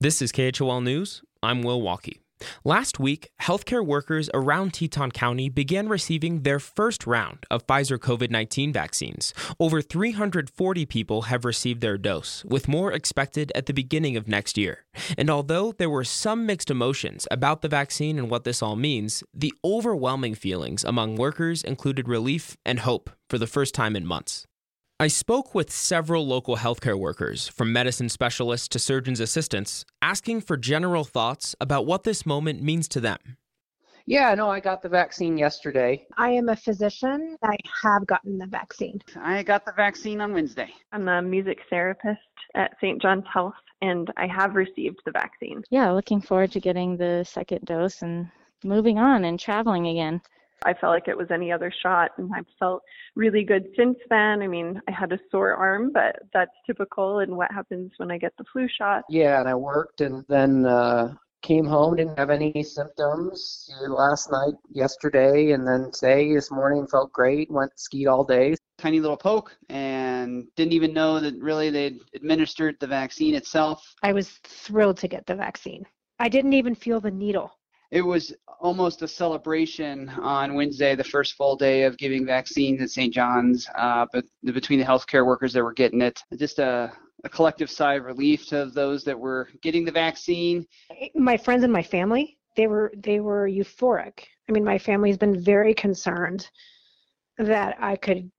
This is KHOL News. I'm Will Walkey. Last week, healthcare workers around Teton County began receiving their first round of Pfizer COVID 19 vaccines. Over 340 people have received their dose, with more expected at the beginning of next year. And although there were some mixed emotions about the vaccine and what this all means, the overwhelming feelings among workers included relief and hope for the first time in months. I spoke with several local healthcare workers, from medicine specialists to surgeon's assistants, asking for general thoughts about what this moment means to them. Yeah, no, I got the vaccine yesterday. I am a physician. I have gotten the vaccine. I got the vaccine on Wednesday. I'm a music therapist at St. John's Health, and I have received the vaccine. Yeah, looking forward to getting the second dose and moving on and traveling again. I felt like it was any other shot, and I've felt really good since then. I mean, I had a sore arm, but that's typical and what happens when I get the flu shot. Yeah, and I worked and then uh, came home, didn't have any symptoms last night, yesterday, and then today, this morning felt great, went skied all day. Tiny little poke, and didn't even know that really they'd administered the vaccine itself. I was thrilled to get the vaccine. I didn't even feel the needle it was almost a celebration on Wednesday, the first full day of giving vaccines at St. John's, uh, but between the healthcare workers that were getting it, just a, a collective sigh of relief to those that were getting the vaccine. My friends and my family, they were they were euphoric. I mean, my family's been very concerned that I could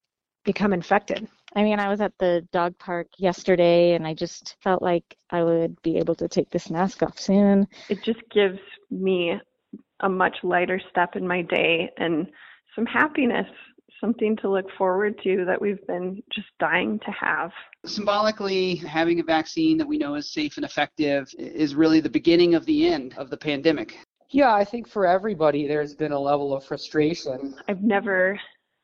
become infected. I mean, I was at the dog park yesterday and I just felt like I would be able to take this mask off soon. It just gives me a much lighter step in my day and some happiness, something to look forward to that we've been just dying to have. Symbolically, having a vaccine that we know is safe and effective is really the beginning of the end of the pandemic. Yeah, I think for everybody, there's been a level of frustration. I've never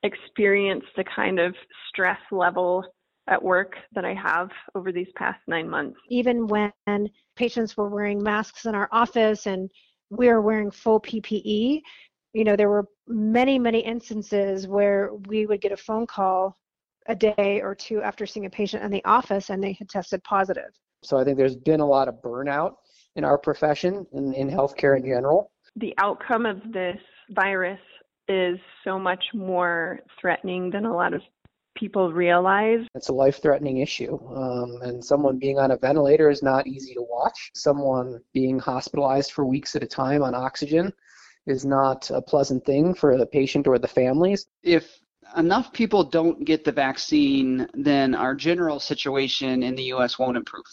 experienced the kind of stress level at work that I have over these past nine months. Even when patients were wearing masks in our office and we are wearing full PPE, you know, there were many, many instances where we would get a phone call a day or two after seeing a patient in the office and they had tested positive. So I think there's been a lot of burnout in our profession and in healthcare in general. The outcome of this virus is so much more threatening than a lot of people realize. It's a life threatening issue. Um, and someone being on a ventilator is not easy to watch. Someone being hospitalized for weeks at a time on oxygen is not a pleasant thing for the patient or the families. If enough people don't get the vaccine, then our general situation in the U.S. won't improve.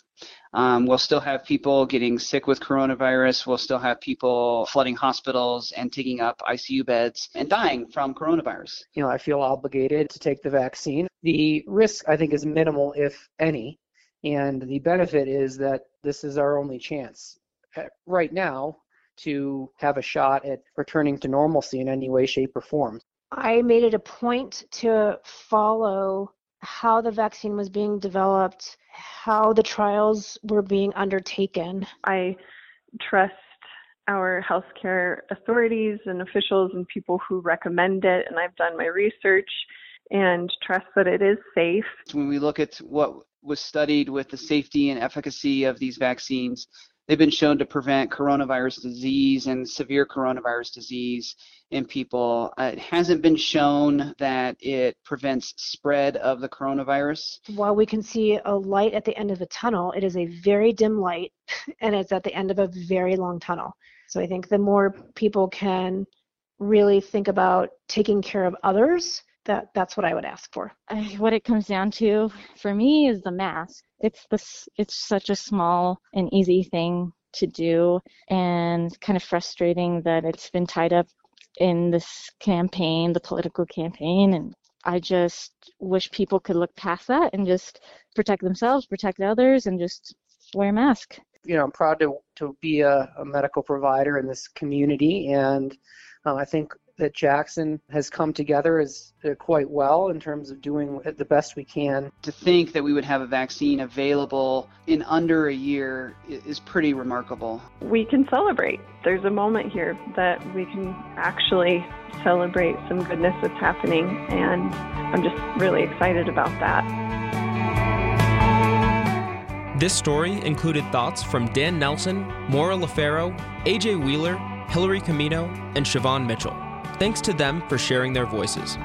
Um, we'll still have people getting sick with coronavirus. We'll still have people flooding hospitals and taking up ICU beds and dying from coronavirus. You know, I feel obligated to take the vaccine. The risk, I think, is minimal, if any. And the benefit is that this is our only chance uh, right now to have a shot at returning to normalcy in any way, shape, or form. I made it a point to follow how the vaccine was being developed, how the trials were being undertaken. I trust our healthcare authorities and officials and people who recommend it, and I've done my research and trust that it is safe. When we look at what was studied with the safety and efficacy of these vaccines, they've been shown to prevent coronavirus disease and severe coronavirus disease in people. Uh, it hasn't been shown that it prevents spread of the coronavirus. While we can see a light at the end of the tunnel, it is a very dim light and it's at the end of a very long tunnel. So I think the more people can really think about taking care of others, that that's what I would ask for. What it comes down to for me is the mask. It's this it's such a small and easy thing to do and kind of frustrating that it's been tied up in this campaign, the political campaign and I just wish people could look past that and just protect themselves, protect others and just wear a mask. You know, I'm proud to to be a, a medical provider in this community and um, I think that Jackson has come together is uh, quite well in terms of doing the best we can. To think that we would have a vaccine available in under a year is pretty remarkable. We can celebrate. There's a moment here that we can actually celebrate some goodness that's happening, and I'm just really excited about that. This story included thoughts from Dan Nelson, Maura LaFaro, AJ Wheeler, Hillary Camino, and Siobhan Mitchell. Thanks to them for sharing their voices.